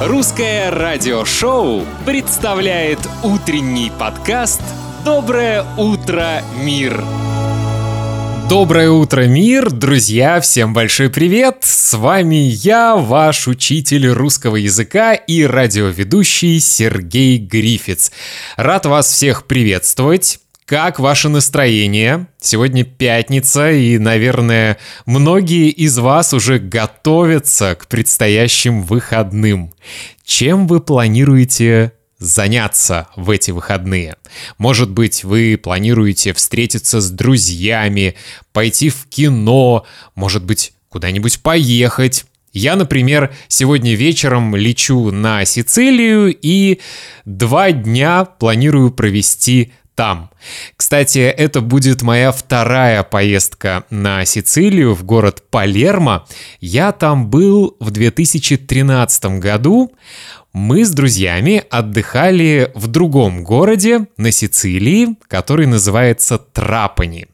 Русское радиошоу представляет утренний подкаст «Доброе утро, мир». Доброе утро, мир! Друзья, всем большой привет! С вами я, ваш учитель русского языка и радиоведущий Сергей Грифиц. Рад вас всех приветствовать. Как ваше настроение? Сегодня пятница, и, наверное, многие из вас уже готовятся к предстоящим выходным. Чем вы планируете заняться в эти выходные. Может быть, вы планируете встретиться с друзьями, пойти в кино, может быть, куда-нибудь поехать. Я, например, сегодня вечером лечу на Сицилию и два дня планирую провести там. Кстати, это будет моя вторая поездка на Сицилию, в город Палермо. Я там был в 2013 году мы с друзьями отдыхали в другом городе на Сицилии, который называется Трапани.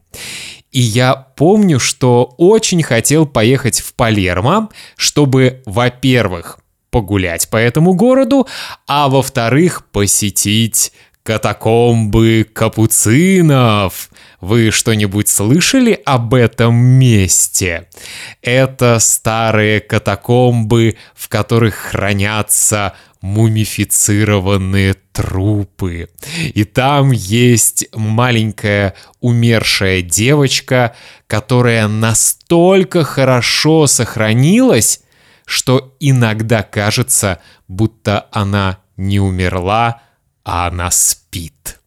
И я помню, что очень хотел поехать в Палермо, чтобы, во-первых, погулять по этому городу, а во-вторых, посетить катакомбы капуцинов. Вы что-нибудь слышали об этом месте? Это старые катакомбы, в которых хранятся мумифицированные трупы. И там есть маленькая умершая девочка, которая настолько хорошо сохранилась, что иногда кажется, будто она не умерла, а она спит.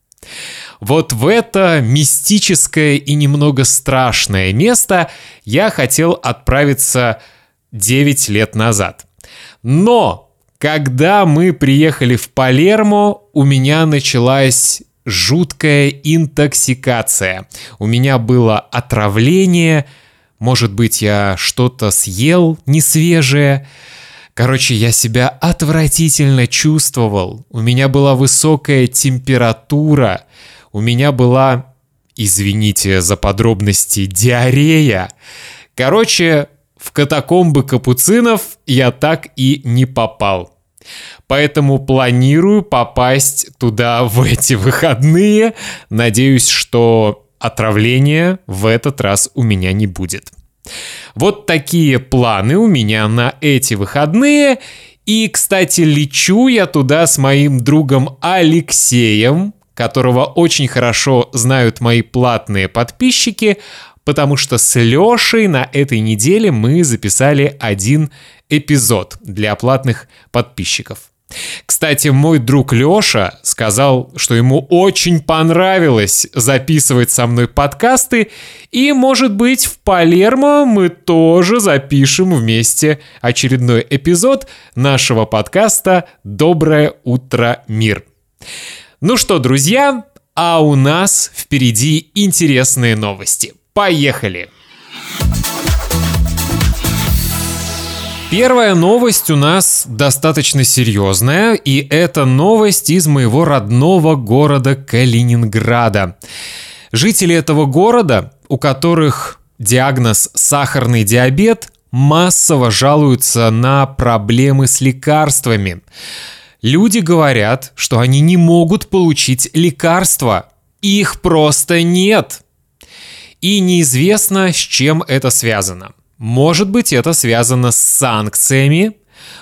Вот в это мистическое и немного страшное место я хотел отправиться 9 лет назад. Но когда мы приехали в Палермо, у меня началась жуткая интоксикация. У меня было отравление, может быть, я что-то съел несвежее. Короче, я себя отвратительно чувствовал. У меня была высокая температура. У меня была, извините за подробности, диарея. Короче, в катакомбы капуцинов я так и не попал. Поэтому планирую попасть туда в эти выходные. Надеюсь, что отравления в этот раз у меня не будет. Вот такие планы у меня на эти выходные. И, кстати, лечу я туда с моим другом Алексеем, которого очень хорошо знают мои платные подписчики, потому что с Лешей на этой неделе мы записали один эпизод для платных подписчиков. Кстати, мой друг Лёша сказал, что ему очень понравилось записывать со мной подкасты, и, может быть, в Палермо мы тоже запишем вместе очередной эпизод нашего подкаста «Доброе утро, мир». Ну что, друзья, а у нас впереди интересные новости. Поехали! Первая новость у нас достаточно серьезная, и это новость из моего родного города Калининграда. Жители этого города, у которых диагноз сахарный диабет, массово жалуются на проблемы с лекарствами. Люди говорят, что они не могут получить лекарства. Их просто нет. И неизвестно, с чем это связано. Может быть, это связано с санкциями,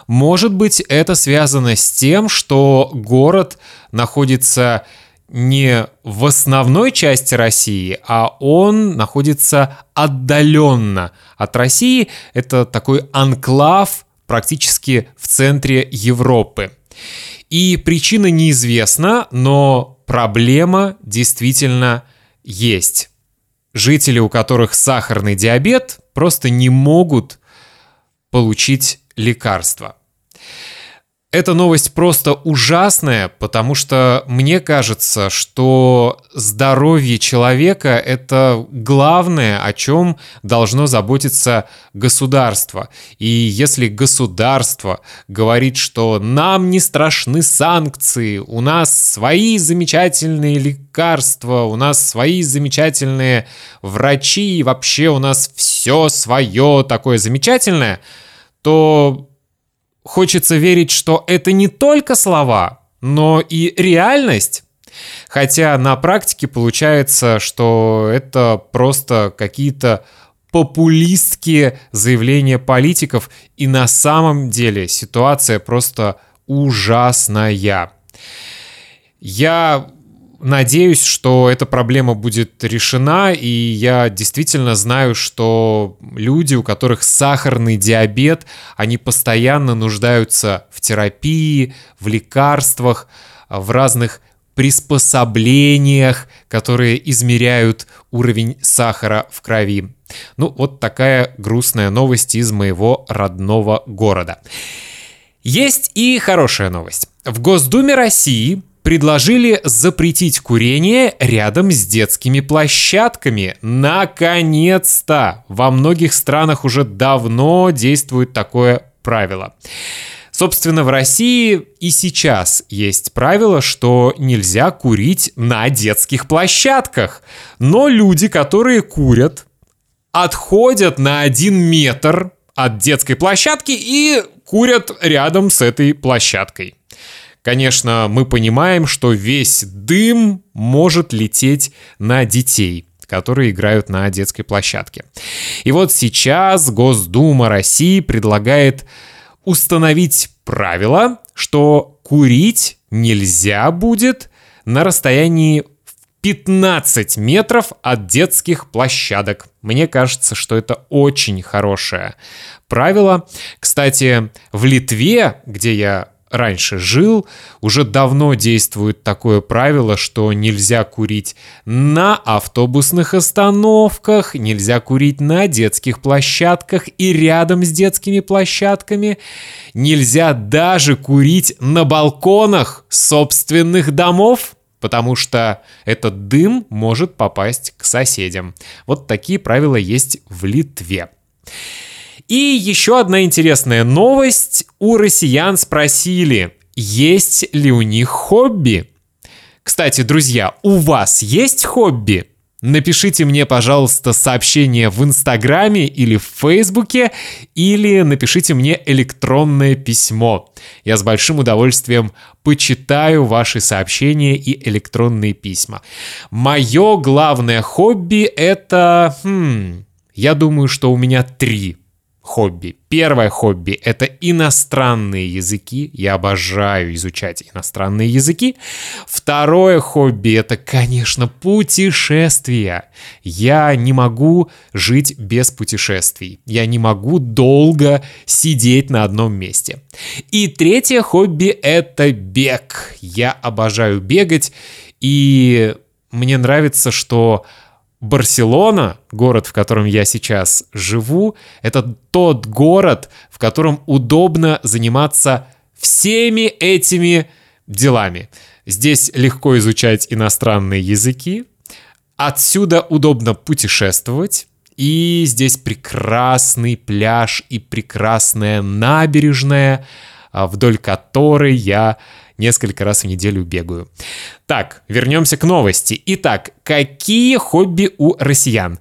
может быть, это связано с тем, что город находится не в основной части России, а он находится отдаленно от России. Это такой анклав практически в центре Европы. И причина неизвестна, но проблема действительно есть. Жители, у которых сахарный диабет, просто не могут получить лекарства. Эта новость просто ужасная, потому что мне кажется, что здоровье человека – это главное, о чем должно заботиться государство. И если государство говорит, что нам не страшны санкции, у нас свои замечательные лекарства, у нас свои замечательные врачи, и вообще у нас все свое такое замечательное, то хочется верить, что это не только слова, но и реальность. Хотя на практике получается, что это просто какие-то популистские заявления политиков, и на самом деле ситуация просто ужасная. Я надеюсь, что эта проблема будет решена, и я действительно знаю, что люди, у которых сахарный диабет, они постоянно нуждаются в терапии, в лекарствах, в разных приспособлениях, которые измеряют уровень сахара в крови. Ну, вот такая грустная новость из моего родного города. Есть и хорошая новость. В Госдуме России предложили запретить курение рядом с детскими площадками. Наконец-то! Во многих странах уже давно действует такое правило. Собственно, в России и сейчас есть правило, что нельзя курить на детских площадках. Но люди, которые курят, отходят на один метр от детской площадки и курят рядом с этой площадкой. Конечно, мы понимаем, что весь дым может лететь на детей которые играют на детской площадке. И вот сейчас Госдума России предлагает установить правило, что курить нельзя будет на расстоянии 15 метров от детских площадок. Мне кажется, что это очень хорошее правило. Кстати, в Литве, где я раньше жил, уже давно действует такое правило, что нельзя курить на автобусных остановках, нельзя курить на детских площадках и рядом с детскими площадками, нельзя даже курить на балконах собственных домов, потому что этот дым может попасть к соседям. Вот такие правила есть в Литве. И еще одна интересная новость. У россиян спросили, есть ли у них хобби. Кстати, друзья, у вас есть хобби? Напишите мне, пожалуйста, сообщение в Инстаграме или в Фейсбуке, или напишите мне электронное письмо. Я с большим удовольствием почитаю ваши сообщения и электронные письма. Мое главное хобби — это... Хм, я думаю, что у меня три хобби. Первое хобби — это иностранные языки. Я обожаю изучать иностранные языки. Второе хобби — это, конечно, путешествия. Я не могу жить без путешествий. Я не могу долго сидеть на одном месте. И третье хобби — это бег. Я обожаю бегать, и мне нравится, что Барселона, город, в котором я сейчас живу, это тот город, в котором удобно заниматься всеми этими делами. Здесь легко изучать иностранные языки, отсюда удобно путешествовать, и здесь прекрасный пляж и прекрасная набережная, а, вдоль которой я несколько раз в неделю бегаю. Так, вернемся к новости. Итак, какие хобби у россиян?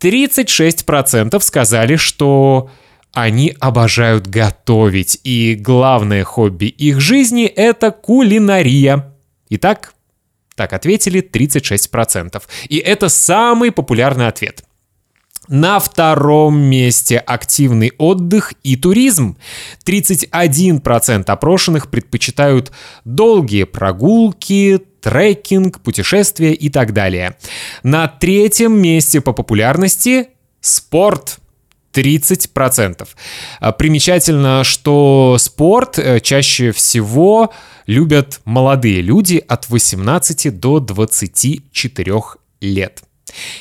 36% сказали, что они обожают готовить, и главное хобби их жизни — это кулинария. Итак, так ответили 36%. И это самый популярный ответ. На втором месте активный отдых и туризм. 31% опрошенных предпочитают долгие прогулки, трекинг, путешествия и так далее. На третьем месте по популярности спорт. 30%. А, примечательно, что спорт э, чаще всего любят молодые люди от 18 до 24 лет.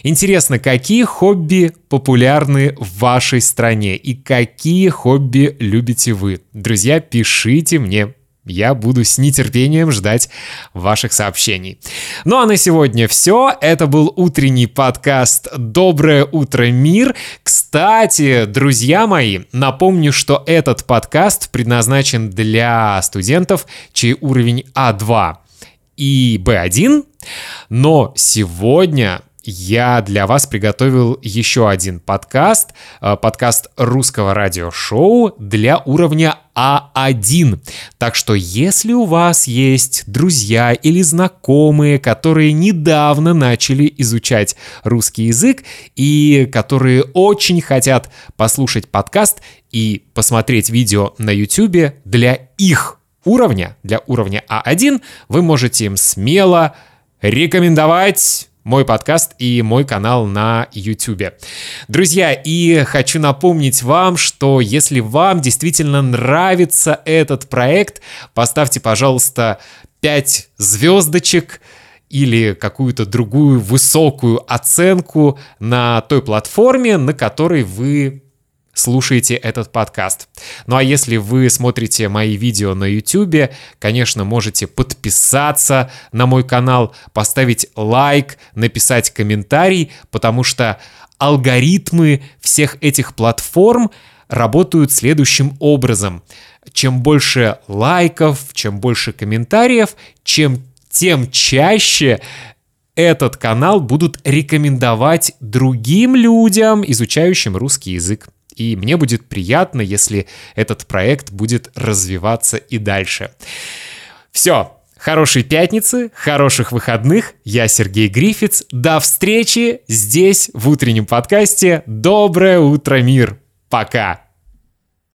Интересно, какие хобби популярны в вашей стране и какие хобби любите вы? Друзья, пишите мне я буду с нетерпением ждать ваших сообщений. Ну а на сегодня все. Это был утренний подкаст «Доброе утро, мир». Кстати, друзья мои, напомню, что этот подкаст предназначен для студентов, чей уровень А2 и Б1. Но сегодня я для вас приготовил еще один подкаст, э, подкаст русского радиошоу для уровня А1. Так что если у вас есть друзья или знакомые, которые недавно начали изучать русский язык и которые очень хотят послушать подкаст и посмотреть видео на YouTube для их уровня, для уровня А1, вы можете им смело рекомендовать мой подкаст и мой канал на YouTube. Друзья, и хочу напомнить вам, что если вам действительно нравится этот проект, поставьте, пожалуйста, 5 звездочек или какую-то другую высокую оценку на той платформе, на которой вы слушаете этот подкаст. Ну а если вы смотрите мои видео на YouTube, конечно, можете подписаться на мой канал, поставить лайк, написать комментарий, потому что алгоритмы всех этих платформ работают следующим образом. Чем больше лайков, чем больше комментариев, чем тем чаще этот канал будут рекомендовать другим людям, изучающим русский язык. И мне будет приятно, если этот проект будет развиваться и дальше. Все, Хорошей пятницы, хороших выходных. Я Сергей Грифиц. До встречи здесь, в утреннем подкасте. Доброе утро, мир. Пока.